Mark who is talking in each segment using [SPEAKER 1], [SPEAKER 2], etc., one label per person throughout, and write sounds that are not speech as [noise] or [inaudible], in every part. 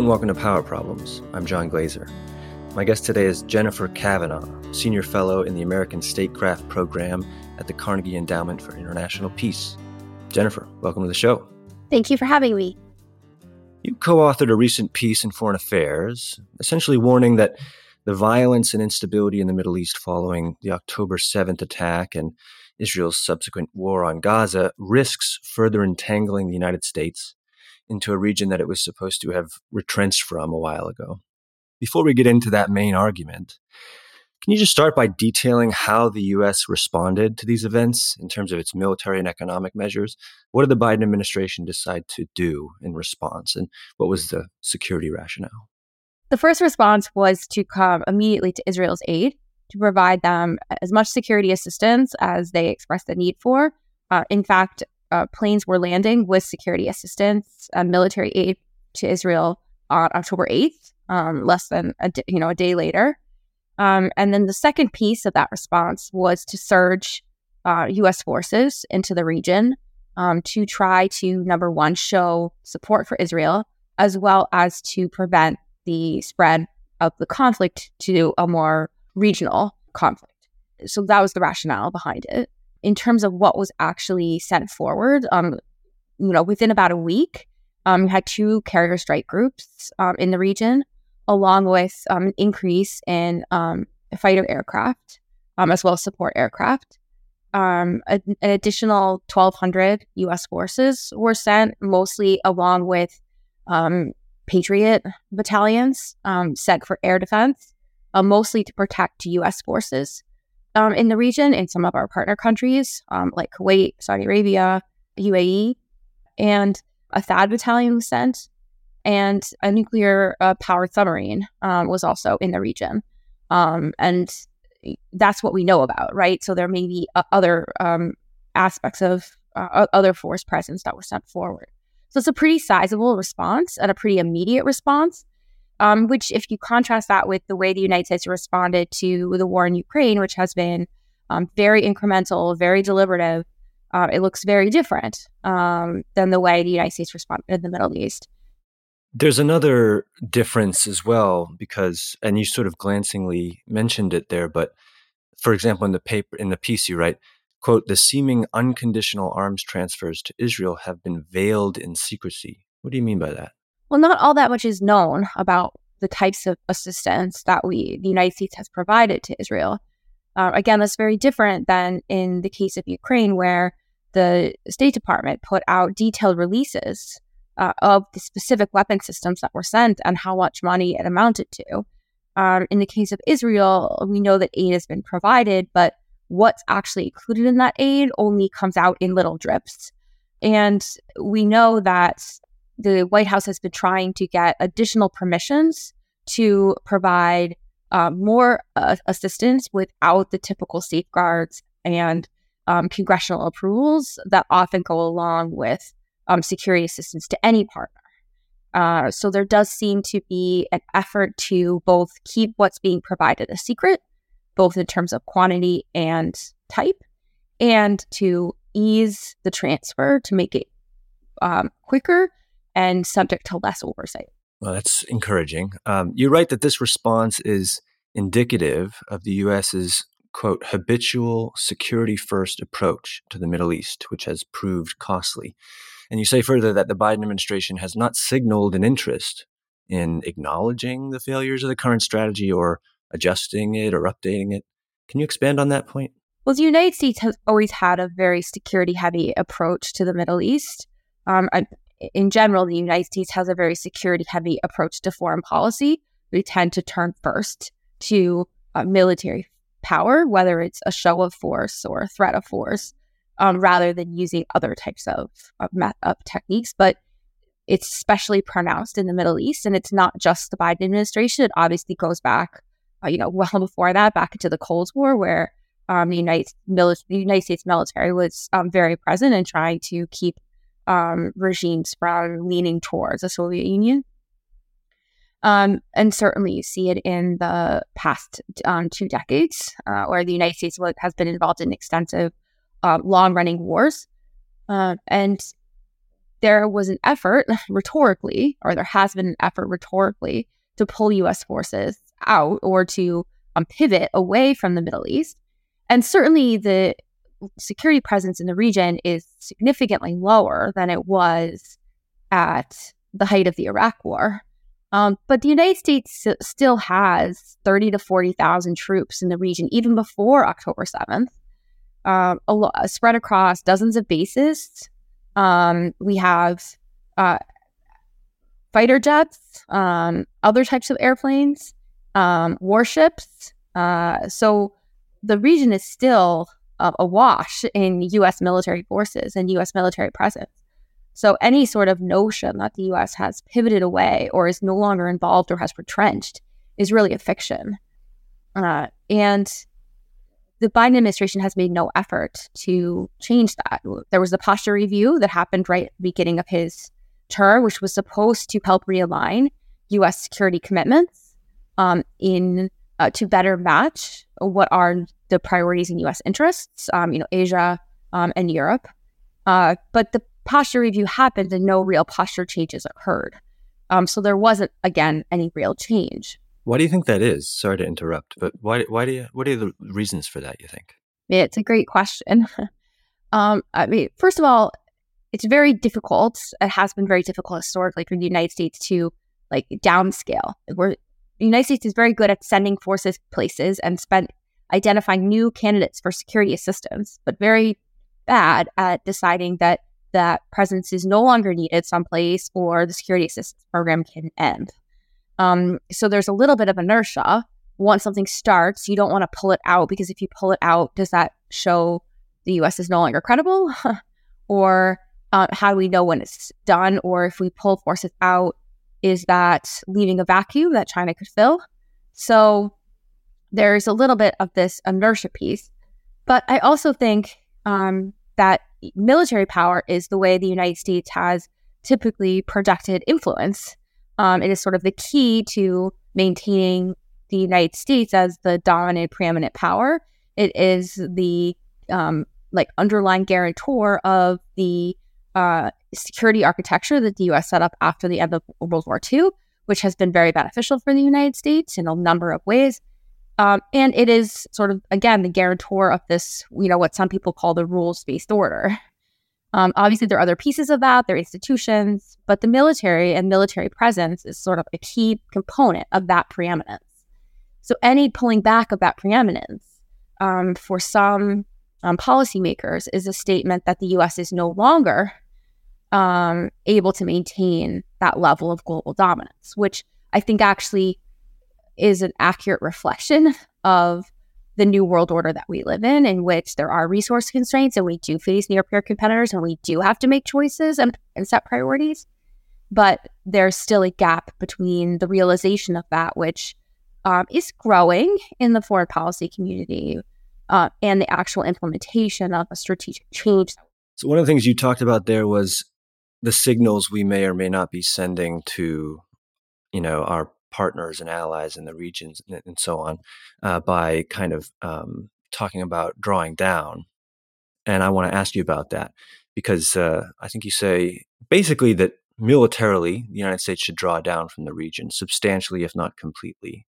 [SPEAKER 1] and welcome to Power Problems. I'm John Glaser. My guest today is Jennifer Kavanagh, Senior Fellow in the American Statecraft Program at the Carnegie Endowment for International Peace. Jennifer, welcome to the show.
[SPEAKER 2] Thank you for having me.
[SPEAKER 1] You co authored a recent piece in Foreign Affairs, essentially warning that the violence and instability in the Middle East following the October 7th attack and Israel's subsequent war on Gaza risks further entangling the United States into a region that it was supposed to have retrenched from a while ago. Before we get into that main argument, can you just start by detailing how the U.S. responded to these events in terms of its military and economic measures? What did the Biden administration decide to do in response, and what was the security rationale?
[SPEAKER 2] The first response was to come immediately to Israel's aid to provide them as much security assistance as they expressed the need for. Uh, in fact, uh, planes were landing with security assistance, and military aid to Israel on October 8th, um, less than a d- you know a day later. Um, and then the second piece of that response was to surge uh, U.S. forces into the region um, to try to number one show support for Israel as well as to prevent the spread of the conflict to a more regional conflict. So that was the rationale behind it in terms of what was actually sent forward, um, you know, within about a week, um, had two carrier strike groups um, in the region, along with um, an increase in um, fighter aircraft um, as well as support aircraft. Um, an, an additional 1,200 U.S. forces were sent, mostly along with Patriot battalions sent for air defense, uh, mostly to protect U.S. forces um, in the region in some of our partner countries um, like Kuwait, Saudi Arabia, UAE, and a THAAD battalion was sent, and a nuclear uh, powered submarine um, was also in the region. Um, and that's what we know about, right? So there may be uh, other um, aspects of uh, other force presence that was sent forward. So it's a pretty sizable response and a pretty immediate response um, which, if you contrast that with the way the United States responded to the war in Ukraine, which has been um, very incremental, very deliberative, uh, it looks very different um, than the way the United States responded in the Middle East.
[SPEAKER 1] There's another difference as well, because, and you sort of glancingly mentioned it there, but for example, in the paper, in the piece you write, quote, the seeming unconditional arms transfers to Israel have been veiled in secrecy. What do you mean by that?
[SPEAKER 2] Well, not all that much is known about the types of assistance that we, the United States, has provided to Israel. Uh, again, that's very different than in the case of Ukraine, where the State Department put out detailed releases uh, of the specific weapon systems that were sent and how much money it amounted to. Um, in the case of Israel, we know that aid has been provided, but what's actually included in that aid only comes out in little drips. And we know that the White House has been trying to get additional permissions to provide uh, more uh, assistance without the typical safeguards and um, congressional approvals that often go along with um, security assistance to any partner. Uh, so there does seem to be an effort to both keep what's being provided a secret, both in terms of quantity and type, and to ease the transfer to make it um, quicker and subject to less oversight.
[SPEAKER 1] Well, that's encouraging. Um, you write that this response is indicative of the U.S.'s quote habitual security first approach to the Middle East, which has proved costly. And you say further that the Biden administration has not signaled an interest in acknowledging the failures of the current strategy or adjusting it or updating it. Can you expand on that point?
[SPEAKER 2] Well, the United States has always had a very security heavy approach to the Middle East. Um, in general, the United States has a very security heavy approach to foreign policy. We tend to turn first to uh, military power, whether it's a show of force or a threat of force, um, rather than using other types of, of, of techniques. But it's especially pronounced in the Middle East, and it's not just the Biden administration. It obviously goes back, uh, you know, well before that, back into the Cold War, where um, the United, mili- the United States military was um, very present in trying to keep um, regimes from leaning towards the Soviet Union. Um, and certainly you see it in the past um, two decades, uh, where the United States has been involved in extensive, uh, long running wars. Uh, and there was an effort [laughs] rhetorically, or there has been an effort rhetorically to pull US forces out or to um, pivot away from the Middle East. And certainly the security presence in the region is significantly lower than it was at the height of the Iraq War. Um, but the United States still has 30 to 40,000 troops in the region, even before October 7th, um, a lo- spread across dozens of bases. Um, we have uh, fighter jets, um, other types of airplanes, um, warships. Uh, so the region is still uh, awash in U.S. military forces and U.S. military presence. So any sort of notion that the U.S. has pivoted away or is no longer involved or has retrenched is really a fiction. Uh, and the Biden administration has made no effort to change that. There was a posture review that happened right at the beginning of his term, which was supposed to help realign U.S. security commitments um, in uh, to better match what are the priorities in U.S. interests, um, you know, Asia um, and Europe. Uh, but the posture review happened and no real posture changes occurred. Um, so there wasn't, again, any real change.
[SPEAKER 1] Why do you think that is? Sorry to interrupt, but why? Why do you? What are the reasons for that? You think?
[SPEAKER 2] It's a great question. [laughs] um, I mean, first of all, it's very difficult. It has been very difficult historically for the United States to like downscale. Where the United States is very good at sending forces places and spend identifying new candidates for security assistance, but very bad at deciding that that presence is no longer needed someplace or the security assistance program can end. Um, so there's a little bit of inertia. Once something starts, you don't want to pull it out because if you pull it out, does that show the US is no longer credible? [laughs] or uh, how do we know when it's done? Or if we pull forces out, is that leaving a vacuum that China could fill? So there's a little bit of this inertia piece. But I also think um, that military power is the way the United States has typically projected influence. Um, it is sort of the key to maintaining the United States as the dominant, preeminent power. It is the um, like underlying guarantor of the uh, security architecture that the U.S. set up after the end of World War II, which has been very beneficial for the United States in a number of ways. Um, and it is sort of, again, the guarantor of this, you know, what some people call the rules based order. Um, obviously, there are other pieces of that, there are institutions, but the military and military presence is sort of a key component of that preeminence. So, any pulling back of that preeminence um, for some um, policymakers is a statement that the US is no longer um, able to maintain that level of global dominance, which I think actually is an accurate reflection of the new world order that we live in, in which there are resource constraints and we do face near peer competitors and we do have to make choices and, and set priorities. But there's still a gap between the realization of that, which um, is growing in the foreign policy community, uh, and the actual implementation of a strategic change.
[SPEAKER 1] So, one of the things you talked about there was the signals we may or may not be sending to, you know, our partners and allies in the regions and, so on uh, by kind of um, talking about drawing down. And I want to ask you about that because uh, I think you say basically that militarily the United States should draw down from the region substantially, if not completely,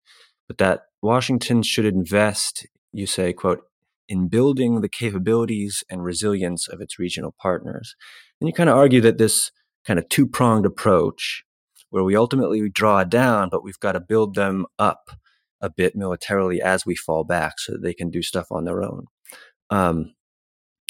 [SPEAKER 1] but that Washington should invest, you say, quote, in building the capabilities and resilience of its regional partners. And you kind of argue that this kind of two pronged approach where we ultimately draw down, but we've got to build them up a bit militarily as we fall back so that they can do stuff on their own. Um,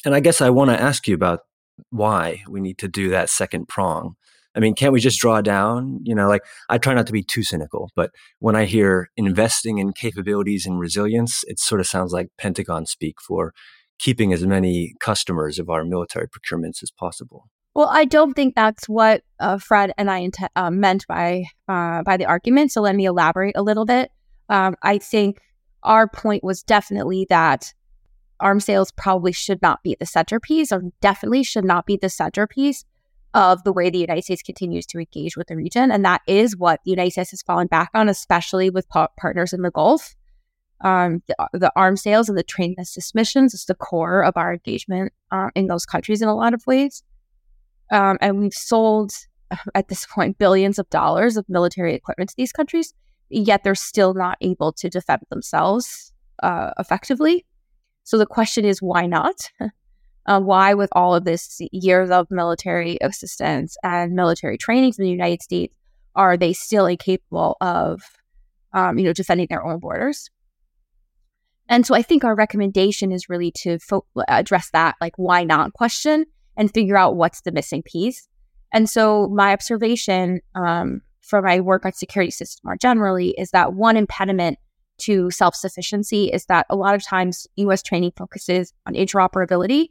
[SPEAKER 1] and I guess I want to ask you about why we need to do that second prong. I mean, can't we just draw down? You know, like I try not to be too cynical, but when I hear investing in capabilities and resilience, it sort of sounds like Pentagon speak for keeping as many customers of our military procurements as possible.
[SPEAKER 2] Well, I don't think that's what uh, Fred and I int- uh, meant by uh, by the argument. So let me elaborate a little bit. Um, I think our point was definitely that arms sales probably should not be the centerpiece, or definitely should not be the centerpiece of the way the United States continues to engage with the region, and that is what the United States has fallen back on, especially with pa- partners in the Gulf. Um, the, the arms sales and the training assist missions is the core of our engagement uh, in those countries in a lot of ways. Um, and we've sold [laughs] at this point billions of dollars of military equipment to these countries, yet they're still not able to defend themselves uh, effectively. So the question is, why not? [laughs] Uh, why, with all of this years of military assistance and military training from the United States, are they still incapable of, um, you know, defending their own borders? And so I think our recommendation is really to fo- address that, like, why not question and figure out what's the missing piece. And so my observation um, from my work on security systems more generally is that one impediment to self sufficiency is that a lot of times US training focuses on interoperability.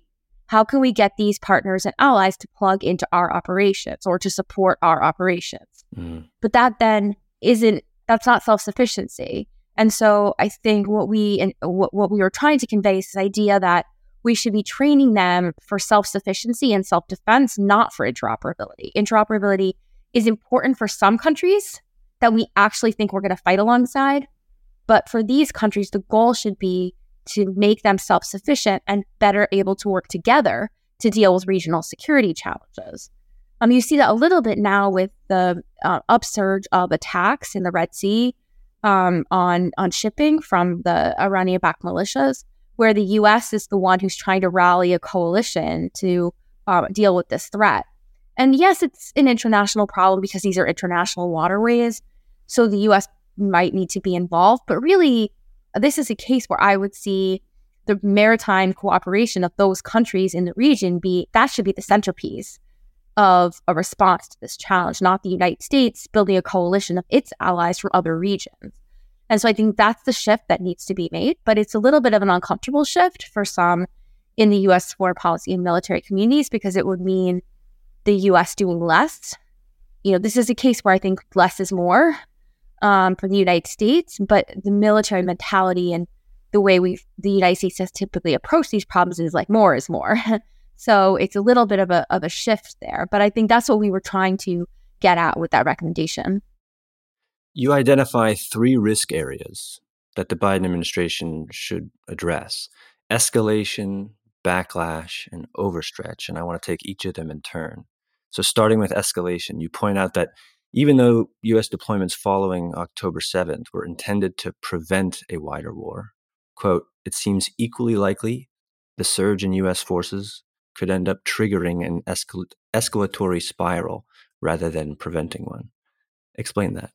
[SPEAKER 2] How can we get these partners and allies to plug into our operations or to support our operations? Mm. But that then isn't, that's not self sufficiency. And so I think what we and what, what we were trying to convey is this idea that we should be training them for self sufficiency and self defense, not for interoperability. Interoperability is important for some countries that we actually think we're going to fight alongside. But for these countries, the goal should be to make them self sufficient and better able to work together to deal with regional security challenges. Um, you see that a little bit now with the uh, upsurge of attacks in the Red Sea um, on on shipping from the Iranian-backed militias where the US is the one who's trying to rally a coalition to uh, deal with this threat. And yes, it's an international problem because these are international waterways. So the US might need to be involved. But really, this is a case where I would see the maritime cooperation of those countries in the region be that should be the centerpiece of a response to this challenge, not the United States building a coalition of its allies from other regions. And so I think that's the shift that needs to be made. But it's a little bit of an uncomfortable shift for some in the US foreign policy and military communities because it would mean the US doing less. You know, this is a case where I think less is more um, for the United States, but the military mentality and the way we the United States has typically approached these problems is like more is more. [laughs] so it's a little bit of a of a shift there. But I think that's what we were trying to get at with that recommendation.
[SPEAKER 1] You identify three risk areas that the Biden administration should address escalation, backlash, and overstretch. And I want to take each of them in turn. So, starting with escalation, you point out that even though U.S. deployments following October 7th were intended to prevent a wider war, quote, it seems equally likely the surge in U.S. forces could end up triggering an escal- escalatory spiral rather than preventing one. Explain that.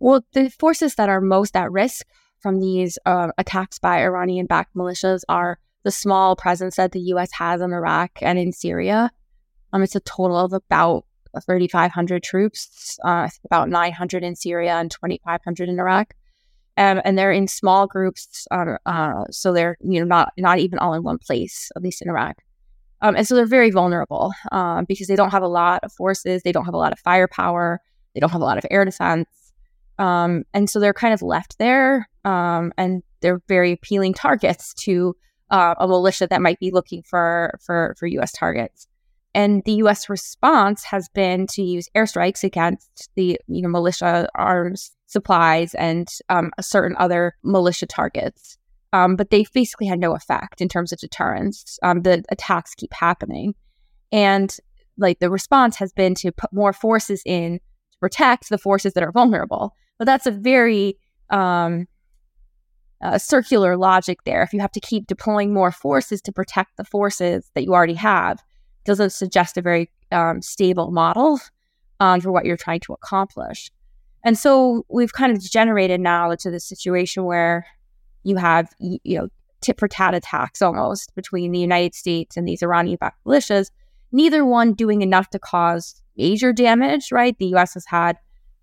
[SPEAKER 2] Well, the forces that are most at risk from these uh, attacks by Iranian backed militias are the small presence that the US has in Iraq and in Syria. Um, it's a total of about 3,500 troops, uh, about 900 in Syria and 2,500 in Iraq. Um, and they're in small groups, uh, uh, so they're you know not not even all in one place, at least in Iraq. Um, and so they're very vulnerable um, because they don't have a lot of forces, they don't have a lot of firepower, they don't have a lot of air defense. Um, and so they're kind of left there, um, and they're very appealing targets to uh, a militia that might be looking for for for U.S. targets. And the U.S. response has been to use airstrikes against the you know militia arms supplies and um, certain other militia targets. Um, but they basically had no effect in terms of deterrence. Um, the attacks keep happening, and like the response has been to put more forces in to protect the forces that are vulnerable. But that's a very um, uh, circular logic there. If you have to keep deploying more forces to protect the forces that you already have, doesn't suggest a very um, stable model um, for what you're trying to accomplish. And so we've kind of generated now into this situation where you have, you know, tit for tat attacks almost between the United States and these Iranian backed militias, neither one doing enough to cause major damage, right? The US has had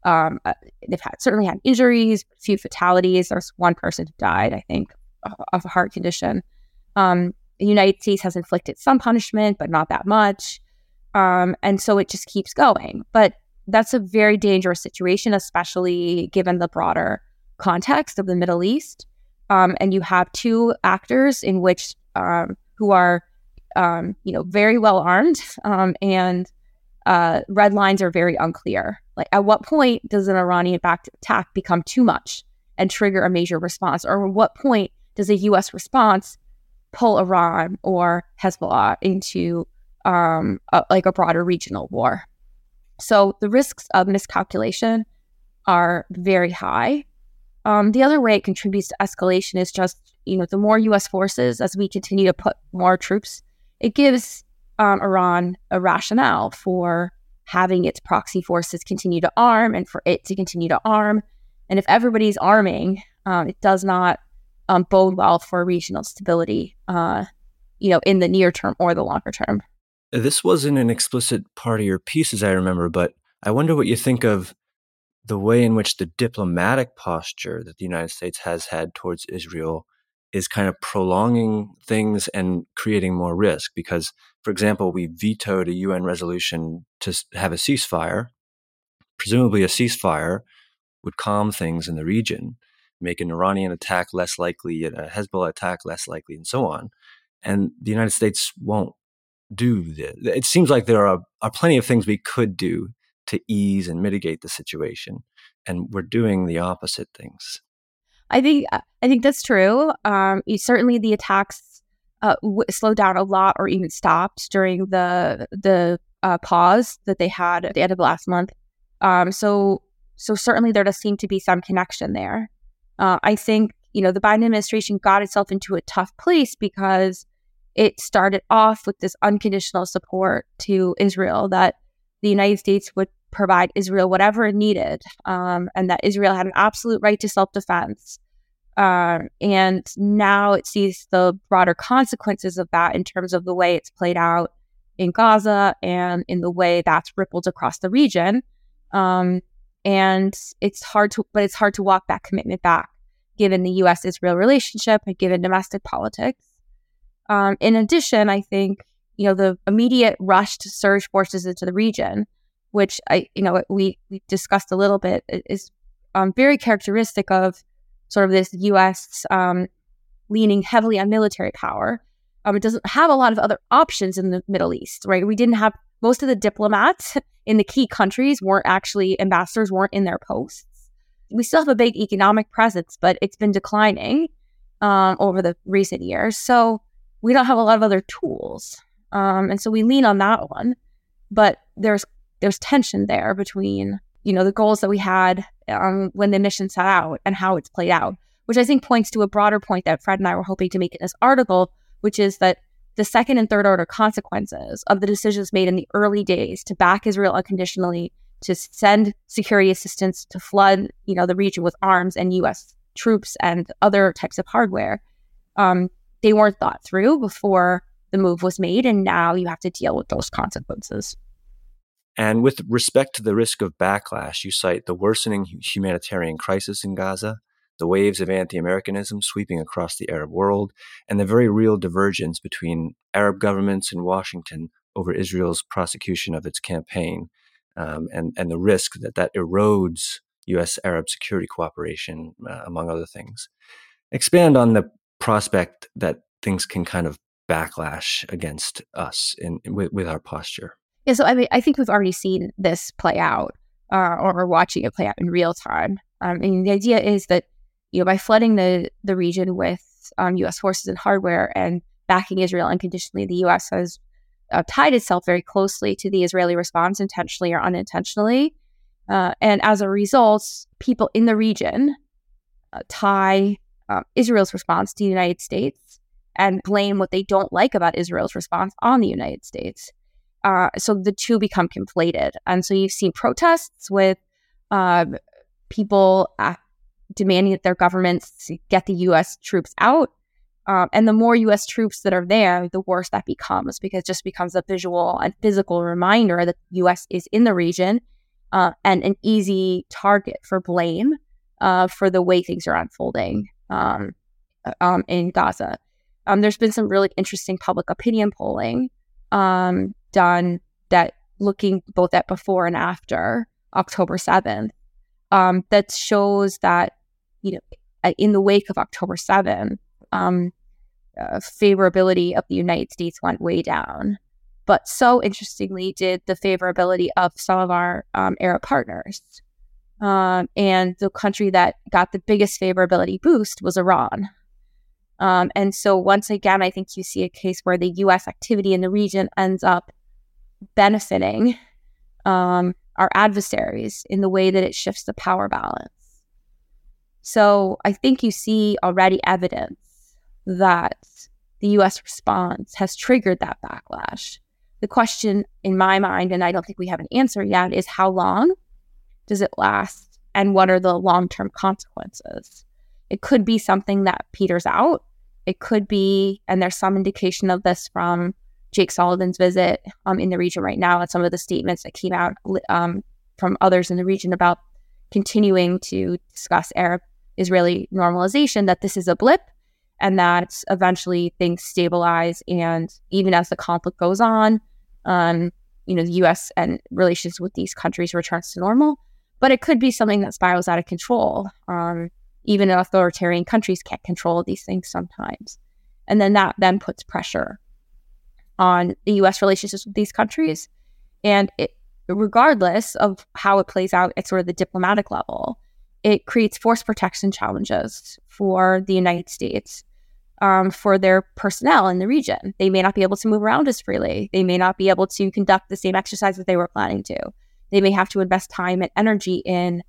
[SPEAKER 2] um, uh, they've had certainly had injuries, a few fatalities. There's one person who died, I think, of a heart condition. Um, the United States has inflicted some punishment, but not that much. Um, and so it just keeps going. But that's a very dangerous situation, especially given the broader context of the Middle East. Um, and you have two actors in which um, who are, um, you know, very well armed [laughs] and uh, red lines are very unclear. Like, at what point does an Iranian backed attack become too much and trigger a major response? Or at what point does a U.S. response pull Iran or Hezbollah into um, a, like a broader regional war. So the risks of miscalculation are very high. Um, the other way it contributes to escalation is just, you know, the more U.S. forces, as we continue to put more troops, it gives um, Iran a rationale for having its proxy forces continue to arm and for it to continue to arm. And if everybody's arming, um, it does not um, bode well for regional stability, uh, you know, in the near term or the longer term.
[SPEAKER 1] This wasn't an explicit part of your piece, as I remember, but I wonder what you think of the way in which the diplomatic posture that the United States has had towards Israel is kind of prolonging things and creating more risk. Because, for example, we vetoed a UN resolution to have a ceasefire. Presumably, a ceasefire would calm things in the region, make an Iranian attack less likely, a Hezbollah attack less likely, and so on. And the United States won't do this. It seems like there are, are plenty of things we could do to ease and mitigate the situation, and we're doing the opposite things.
[SPEAKER 2] I think uh, I think that's true. Um, certainly, the attacks uh, w- slowed down a lot, or even stopped during the the uh, pause that they had at the end of last month. Um, so, so certainly there does seem to be some connection there. Uh, I think you know the Biden administration got itself into a tough place because it started off with this unconditional support to Israel that the United States would provide Israel whatever it needed, um, and that Israel had an absolute right to self defense. Uh, and now it sees the broader consequences of that in terms of the way it's played out in Gaza and in the way that's rippled across the region. Um, and it's hard to, but it's hard to walk that commitment back given the U.S. Israel relationship and given domestic politics. Um, in addition, I think you know the immediate rush to surge forces into the region, which I you know we we discussed a little bit, is um, very characteristic of sort of this U.S. Um, leaning heavily on military power. Um, it doesn't have a lot of other options in the Middle East, right? We didn't have most of the diplomats [laughs] in the key countries weren't actually ambassadors, weren't in their posts. We still have a big economic presence, but it's been declining um, over the recent years. So we don't have a lot of other tools. Um, and so we lean on that one. But there's there's tension there between you know the goals that we had um, when the mission set out and how it's played out, which I think points to a broader point that Fred and I were hoping to make in this article, which is that the second and third order consequences of the decisions made in the early days to back Israel unconditionally, to send security assistance, to flood you know the region with arms and U.S. troops and other types of hardware, um, they weren't thought through before the move was made, and now you have to deal with those consequences.
[SPEAKER 1] And with respect to the risk of backlash, you cite the worsening humanitarian crisis in Gaza, the waves of anti Americanism sweeping across the Arab world, and the very real divergence between Arab governments and Washington over Israel's prosecution of its campaign, um, and, and the risk that that erodes U.S. Arab security cooperation, uh, among other things. Expand on the prospect that things can kind of backlash against us in, in with, with, our posture.
[SPEAKER 2] Yeah, so I mean, I think we've already seen this play out, uh, or we're watching it play out in real time. Um, mean, the idea is that you know by flooding the the region with um, U.S. forces and hardware and backing Israel unconditionally, the U.S. has uh, tied itself very closely to the Israeli response, intentionally or unintentionally. Uh, and as a result, people in the region uh, tie um, Israel's response to the United States and blame what they don't like about Israel's response on the United States. Uh, so the two become conflated. And so you've seen protests with uh, people uh, demanding that their governments get the US troops out. Um, and the more US troops that are there, the worse that becomes because it just becomes a visual and physical reminder that the US is in the region uh, and an easy target for blame uh, for the way things are unfolding um, uh, um, in Gaza. Um, there's been some really interesting public opinion polling um, done that looking both at before and after October 7th um, that shows that, you know, in the wake of October 7th, um, uh, favorability of the United States went way down. But so interestingly, did the favorability of some of our um, Arab partners. Um, and the country that got the biggest favorability boost was Iran. Um, and so, once again, I think you see a case where the US activity in the region ends up benefiting um, our adversaries in the way that it shifts the power balance. So I think you see already evidence that the US response has triggered that backlash. The question in my mind, and I don't think we have an answer yet, is how long does it last and what are the long term consequences? It could be something that peters out. It could be, and there's some indication of this from Jake Sullivan's visit um, in the region right now and some of the statements that came out um, from others in the region about continuing to discuss Arab Israeli normalization, that this is a blip and that eventually things stabilize. And even as the conflict goes on, um, you know, the U.S. and relations with these countries returns to normal. But it could be something that spirals out of control. Um, even authoritarian countries can't control these things sometimes. And then that then puts pressure on the US relationships with these countries. And it, regardless of how it plays out at sort of the diplomatic level, it creates force protection challenges for the United States, um, for their personnel in the region. They may not be able to move around as freely. They may not be able to conduct the same exercises that they were planning to. They may have to invest time and energy in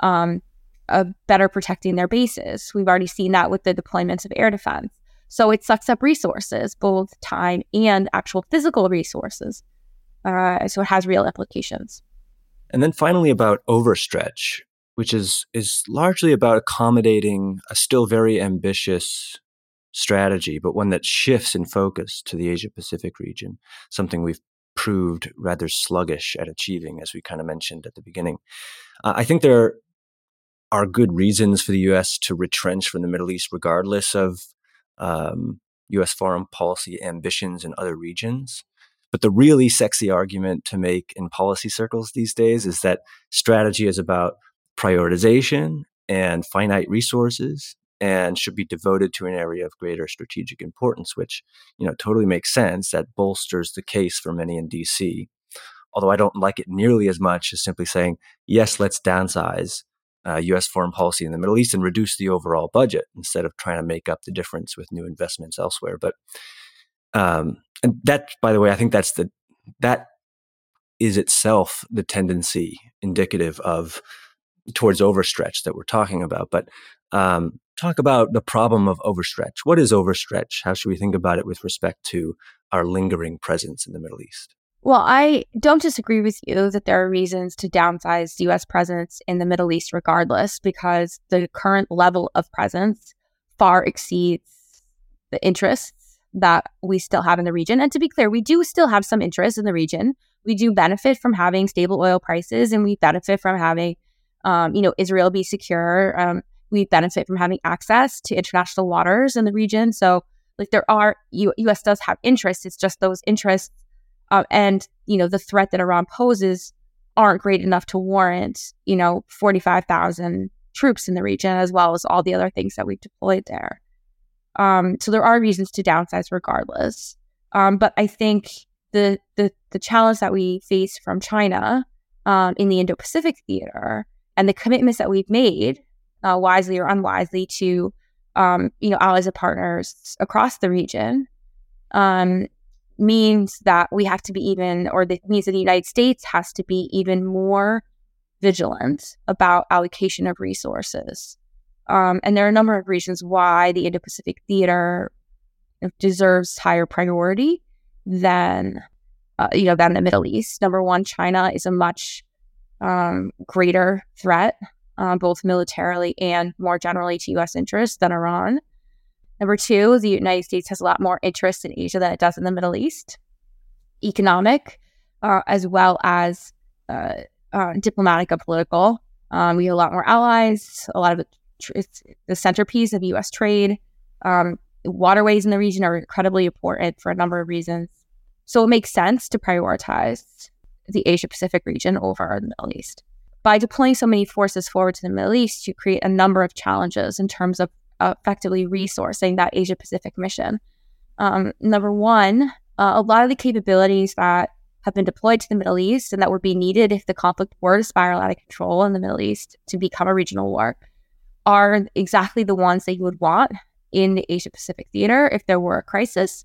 [SPEAKER 2] um, better protecting their bases. We've already seen that with the deployments of air defense. So it sucks up resources, both time and actual physical resources. Uh, so it has real implications.
[SPEAKER 1] And then finally, about overstretch, which is is largely about accommodating a still very ambitious strategy, but one that shifts in focus to the Asia Pacific region, something we've proved rather sluggish at achieving, as we kind of mentioned at the beginning. Uh, I think there are good reasons for the U.S. to retrench from the Middle East, regardless of um, U.S. foreign policy ambitions in other regions. But the really sexy argument to make in policy circles these days is that strategy is about prioritization and finite resources and should be devoted to an area of greater strategic importance, which, you know, totally makes sense. That bolsters the case for many in DC. Although I don't like it nearly as much as simply saying, yes, let's downsize uh, U.S. foreign policy in the Middle East and reduce the overall budget instead of trying to make up the difference with new investments elsewhere. But um, and that, by the way, I think that's the that is itself the tendency indicative of towards overstretch that we're talking about. But um, talk about the problem of overstretch. What is overstretch? How should we think about it with respect to our lingering presence in the Middle East?
[SPEAKER 2] Well, I don't disagree with you that there are reasons to downsize US presence in the Middle East regardless, because the current level of presence far exceeds the interests that we still have in the region. And to be clear, we do still have some interest in the region. We do benefit from having stable oil prices, and we benefit from having, um, you know, Israel be secure. Um, we benefit from having access to international waters in the region. So, like, there are U- U.S. does have interests. It's just those interests uh, and you know the threat that Iran poses aren't great enough to warrant you know forty five thousand troops in the region as well as all the other things that we've deployed there. Um, so there are reasons to downsize regardless. Um, but I think the, the the challenge that we face from China um, in the Indo Pacific theater and the commitments that we've made, uh, wisely or unwisely, to um, you know allies and partners across the region, um, means that we have to be even, or that means that the United States has to be even more vigilant about allocation of resources. Um, and there are a number of reasons why the Indo Pacific theater deserves higher priority than, uh, you know, than the Middle East. Number one, China is a much um, greater threat, uh, both militarily and more generally to U.S. interests than Iran. Number two, the United States has a lot more interest in Asia than it does in the Middle East, economic, uh, as well as uh, uh, diplomatic and political. Um, we have a lot more allies. A lot of it, it's the centerpiece of U.S. trade. Um, waterways in the region are incredibly important for a number of reasons. So it makes sense to prioritize the Asia Pacific region over the Middle East. By deploying so many forces forward to the Middle East, you create a number of challenges in terms of effectively resourcing that Asia Pacific mission. Um, number one, uh, a lot of the capabilities that have been deployed to the Middle East and that would be needed if the conflict were to spiral out of control in the Middle East to become a regional war are exactly the ones that you would want in the Asia Pacific theater if there were a crisis,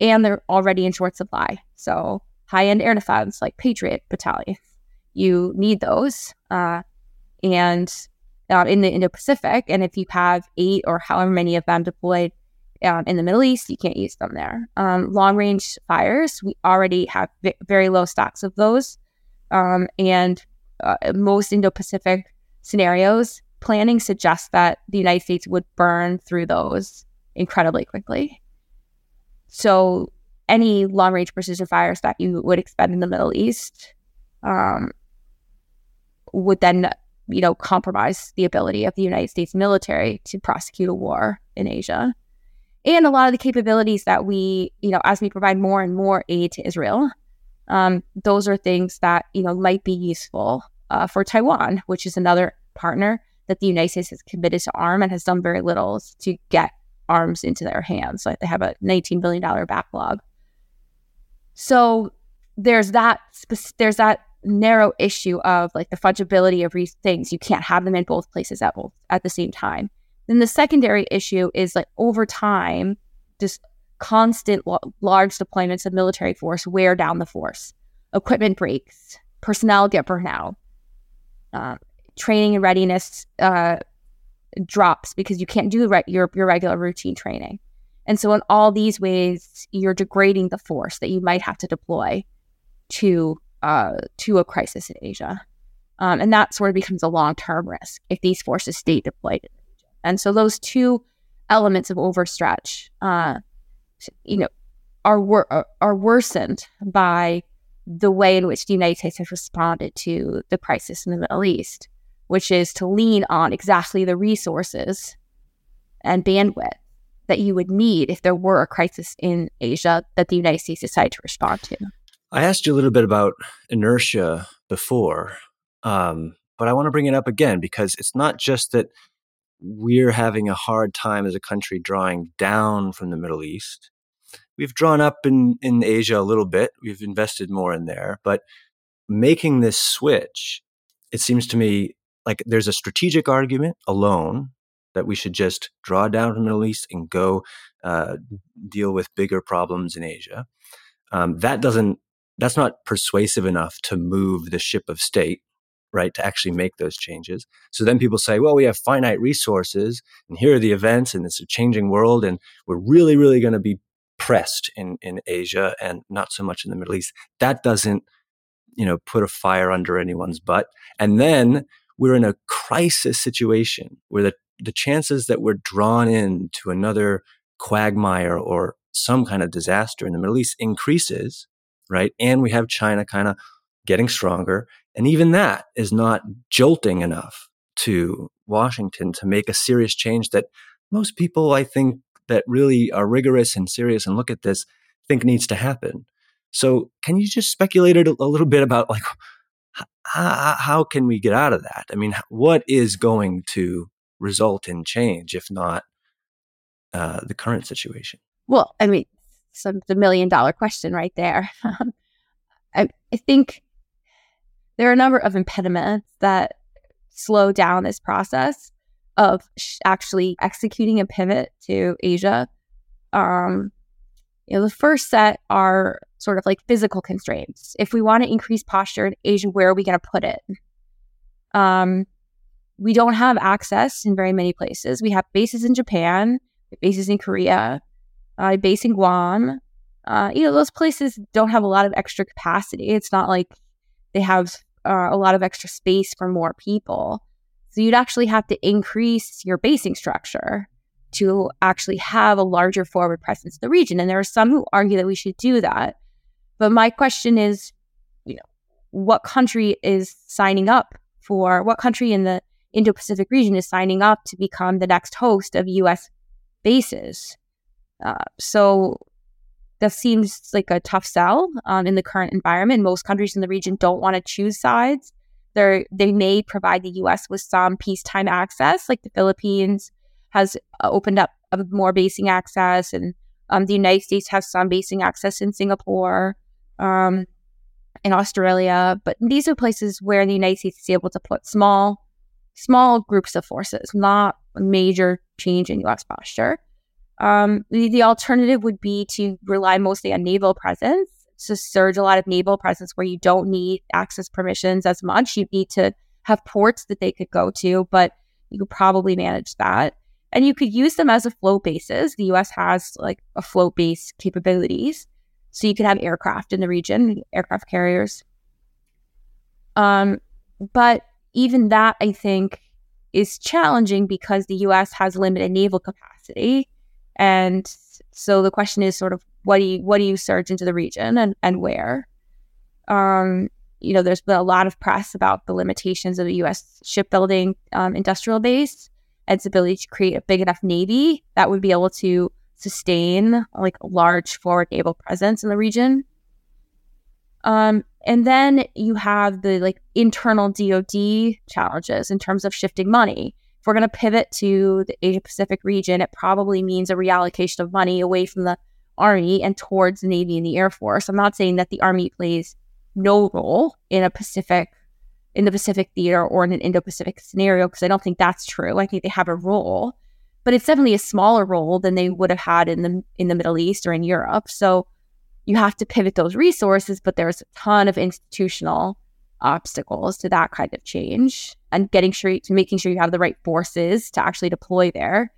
[SPEAKER 2] and they're already in short supply. So, high end air defense like Patriot battalions. You need those. Uh, and uh, in the Indo Pacific, and if you have eight or however many of them deployed um, in the Middle East, you can't use them there. Um, long range fires, we already have v- very low stocks of those. Um, and uh, most Indo Pacific scenarios, planning suggests that the United States would burn through those incredibly quickly. So, any long range precision fires that you would expend in the Middle East um, would then, you know, compromise the ability of the United States military to prosecute a war in Asia. And a lot of the capabilities that we, you know, as we provide more and more aid to Israel, um, those are things that, you know, might be useful uh, for Taiwan, which is another partner that the United States has committed to arm and has done very little to get arms into their hands. Like they have a $19 billion backlog. So there's that there's that narrow issue of like the fungibility of things. You can't have them in both places at both at the same time. Then the secondary issue is like over time, just constant lo- large deployments of military force wear down the force. Equipment breaks, personnel get burnt out, uh, training and readiness uh, drops because you can't do re- your your regular routine training. And so, in all these ways, you're degrading the force that you might have to deploy to uh, to a crisis in Asia, um, and that sort of becomes a long term risk if these forces stay deployed. And so, those two elements of overstretch, uh, you know, are wor- are worsened by the way in which the United States has responded to the crisis in the Middle East which is to lean on exactly the resources and bandwidth that you would need if there were a crisis in Asia that the United States decided to respond to.
[SPEAKER 1] I asked you a little bit about inertia before, um, but I want to bring it up again because it's not just that we're having a hard time as a country drawing down from the Middle East. We've drawn up in, in Asia a little bit. We've invested more in there, but making this switch, it seems to me like there's a strategic argument alone that we should just draw down from the Middle East and go uh, deal with bigger problems in Asia. Um, that doesn't that's not persuasive enough to move the ship of state right to actually make those changes. So then people say well we have finite resources and here are the events and it's a changing world and we're really really going to be pressed in in asia and not so much in the middle east. That doesn't you know put a fire under anyone's butt. And then we're in a crisis situation where the, the chances that we're drawn into another quagmire or some kind of disaster in the Middle East increases, right? And we have China kind of getting stronger. And even that is not jolting enough to Washington to make a serious change that most people, I think, that really are rigorous and serious and look at this think needs to happen. So, can you just speculate a, little bit about like how, how can we get out of that? I mean, what is going to result in change if not uh, the current situation?
[SPEAKER 2] Well, I mean, some the million dollar question right there. [laughs] I, I think there are a number of impediments that slow down this process of sh- actually executing a pivot to Asia. Um, you know, the first set are sort of like physical constraints. If we want to increase posture in Asia, where are we going to put it? Um, we don't have access in very many places. We have bases in Japan, bases in Korea, uh, in Guam. Uh, you know, those places don't have a lot of extra capacity. It's not like they have uh, a lot of extra space for more people. So you'd actually have to increase your basing structure to actually have a larger forward presence in the region. And there are some who argue that we should do that. But my question is, you know, what country is signing up for what country in the Indo Pacific region is signing up to become the next host of US bases? Uh, so that seems like a tough sell um, in the current environment. Most countries in the region don't want to choose sides. They're, they may provide the U.S. with some peacetime access, like the Philippines has uh, opened up more basing access, and um, the United States has some basing access in Singapore, um, in Australia. But these are places where the United States is able to put small, small groups of forces, not a major change in U.S. posture. Um, the, the alternative would be to rely mostly on naval presence to surge a lot of naval presence where you don't need access permissions as much. You need to have ports that they could go to, but you could probably manage that. And you could use them as a float basis. The US has like a float base capabilities. So you could have aircraft in the region, aircraft carriers. Um, but even that, I think, is challenging because the US has limited naval capacity. And so the question is sort of what do you what do you surge into the region and, and where? Um, you know, there's been a lot of press about the limitations of the US shipbuilding um, industrial base and its ability to create a big enough navy that would be able to sustain like a large forward naval presence in the region. Um, and then you have the like internal DoD challenges in terms of shifting money. If we're going to pivot to the Asia Pacific region, it probably means a reallocation of money away from the Army and towards the Navy and the Air Force. I'm not saying that the Army plays no role in a Pacific in the Pacific theater or in an Indo-Pacific scenario because I don't think that's true. I think they have a role, but it's definitely a smaller role than they would have had in the in the Middle East or in Europe. So you have to pivot those resources, but there's a ton of institutional obstacles to that kind of change and getting sure making sure you have the right forces to actually deploy there.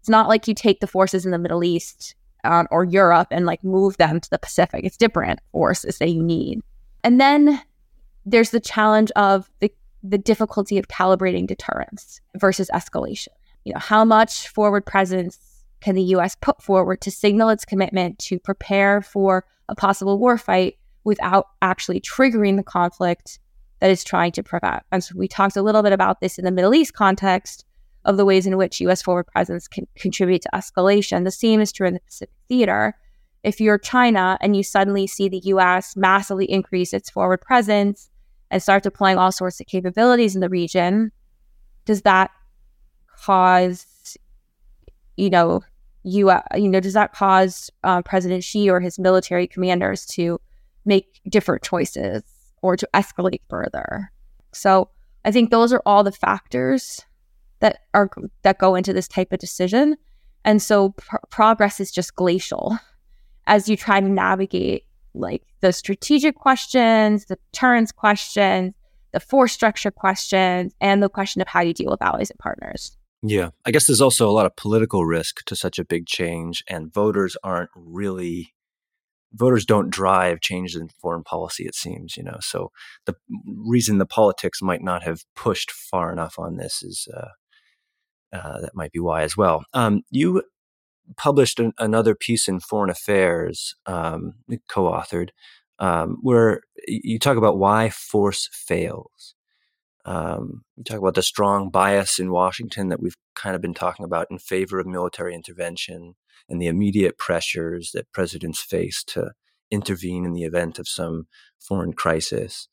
[SPEAKER 2] It's not like you take the forces in the Middle East um, or Europe and like move them to the Pacific. It's different forces that you need. And then there's the challenge of the the difficulty of calibrating deterrence versus escalation. You know, how much forward presence can the US put forward to signal its commitment to prepare for a possible war fight without actually triggering the conflict that it's trying to prevent? And so we talked a little bit about this in the Middle East context of the ways in which US forward presence can contribute to escalation. The same is true in the Pacific theater. If you're China and you suddenly see the US massively increase its forward presence and start deploying all sorts of capabilities in the region, does that cause, you know, you, you know, does that cause uh, President Xi or his military commanders to make different choices or to escalate further? So I think those are all the factors that are that go into this type of decision, and so pr- progress is just glacial as you try to navigate like the strategic questions, the deterrence questions, the force structure questions, and the question of how you deal with allies and partners.
[SPEAKER 1] Yeah. I guess there's also a lot of political risk to such a big change, and voters aren't really voters don't drive changes in foreign policy it seems you know so the reason the politics might not have pushed far enough on this is uh, uh, that might be why as well um, you published an, another piece in Foreign Affairs, um, co-authored, um, where you talk about why force fails. Um, you talk about the strong bias in Washington that we've kind of been talking about in favor of military intervention and the immediate pressures that presidents face to intervene in the event of some foreign crisis.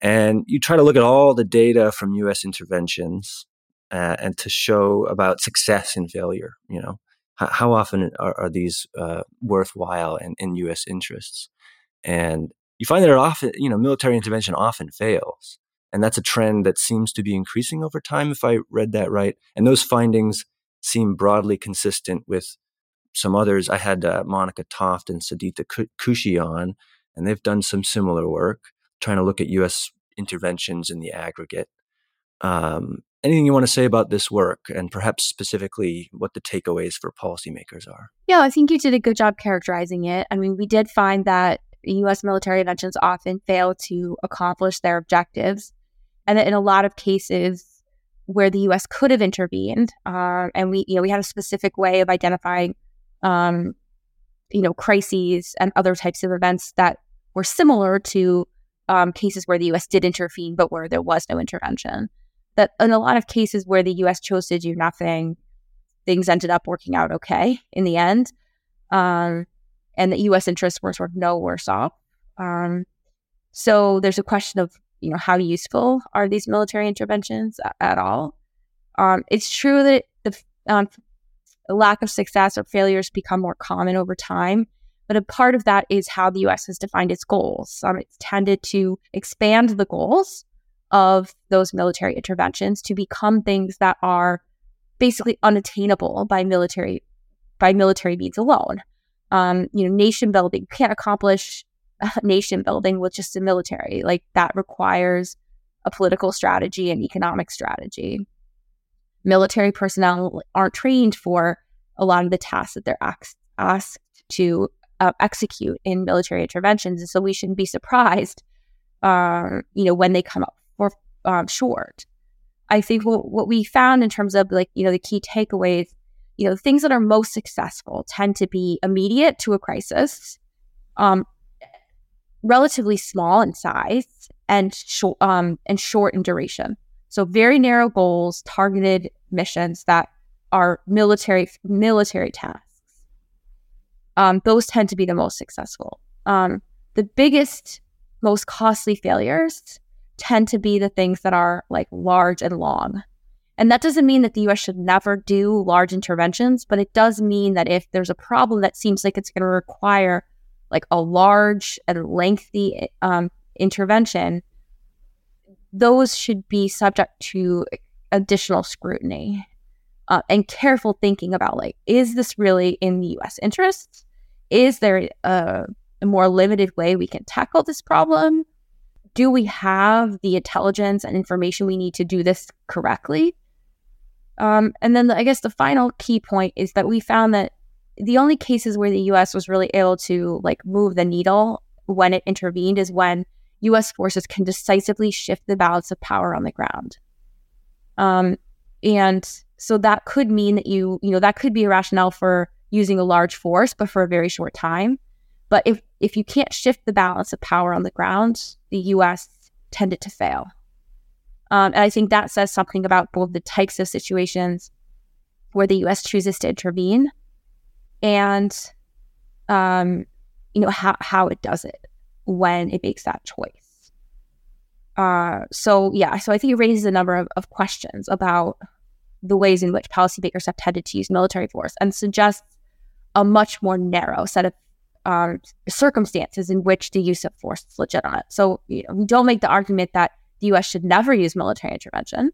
[SPEAKER 1] And you try to look at all the data from U.S. interventions uh, and to show about success and failure. You know, how often are, are these uh, worthwhile in, in U.S. interests? And you find that often, you know, military intervention often fails, and that's a trend that seems to be increasing over time, if I read that right. And those findings seem broadly consistent with some others. I had uh, Monica Toft and Sidita Kushi on, and they've done some similar work trying to look at U.S. interventions in the aggregate. Um, anything you want to say about this work and perhaps specifically what the takeaways for policymakers are?
[SPEAKER 2] Yeah, I think you did a good job characterizing it. I mean, we did find that US military interventions often fail to accomplish their objectives. And that in a lot of cases where the US could have intervened, uh, and we, you know, we had a specific way of identifying, um, you know, crises and other types of events that were similar to um, cases where the US did intervene, but where there was no intervention that in a lot of cases where the US chose to do nothing, things ended up working out okay in the end. Um, and the US interests were sort of no worse off. Um, so there's a question of, you know, how useful are these military interventions at all? Um, it's true that the um, lack of success or failures become more common over time. But a part of that is how the US has defined its goals. Um, it's tended to expand the goals of those military interventions to become things that are basically unattainable by military by military means alone. Um, you know, nation building can't accomplish [laughs] nation building with just the military. Like that requires a political strategy and economic strategy. Military personnel aren't trained for a lot of the tasks that they're asked, asked to uh, execute in military interventions. And so we shouldn't be surprised, uh, you know, when they come up for um, short. I think what, what we found in terms of like, you know, the key takeaways, you know, things that are most successful tend to be immediate to a crisis, um, relatively small in size, and short um, and short in duration. So very narrow goals, targeted missions that are military military tasks. Um, those tend to be the most successful. Um, the biggest, most costly failures tend to be the things that are like large and long. And that doesn't mean that the US should never do large interventions, but it does mean that if there's a problem that seems like it's going to require like a large and lengthy um, intervention, those should be subject to additional scrutiny uh, and careful thinking about like, is this really in the US interest? Is there a, a more limited way we can tackle this problem? Do we have the intelligence and information we need to do this correctly? Um, and then the, I guess the final key point is that we found that the only cases where the US was really able to like move the needle when it intervened is when US forces can decisively shift the balance of power on the ground. Um, and so that could mean that you, you know, that could be a rationale for using a large force, but for a very short time. But if if you can't shift the balance of power on the ground, the U.S. tended to fail. Um, and I think that says something about both the types of situations where the U.S. chooses to intervene, and um, you know how how it does it when it makes that choice. Uh, so yeah, so I think it raises a number of, of questions about the ways in which policymakers have tended to use military force and suggests a much more narrow set of um, circumstances in which the use of force is legitimate. So you know, we don't make the argument that the U.S. should never use military intervention,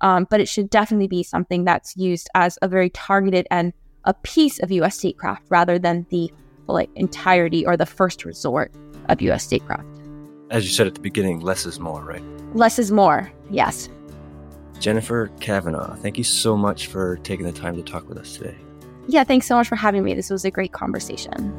[SPEAKER 2] um, but it should definitely be something that's used as a very targeted and a piece of U.S. statecraft rather than the like entirety or the first resort of U.S. statecraft.
[SPEAKER 1] As you said at the beginning, less is more, right?
[SPEAKER 2] Less is more. Yes.
[SPEAKER 1] Jennifer Kavanagh, thank you so much for taking the time to talk with us today.
[SPEAKER 2] Yeah, thanks so much for having me. This was a great conversation.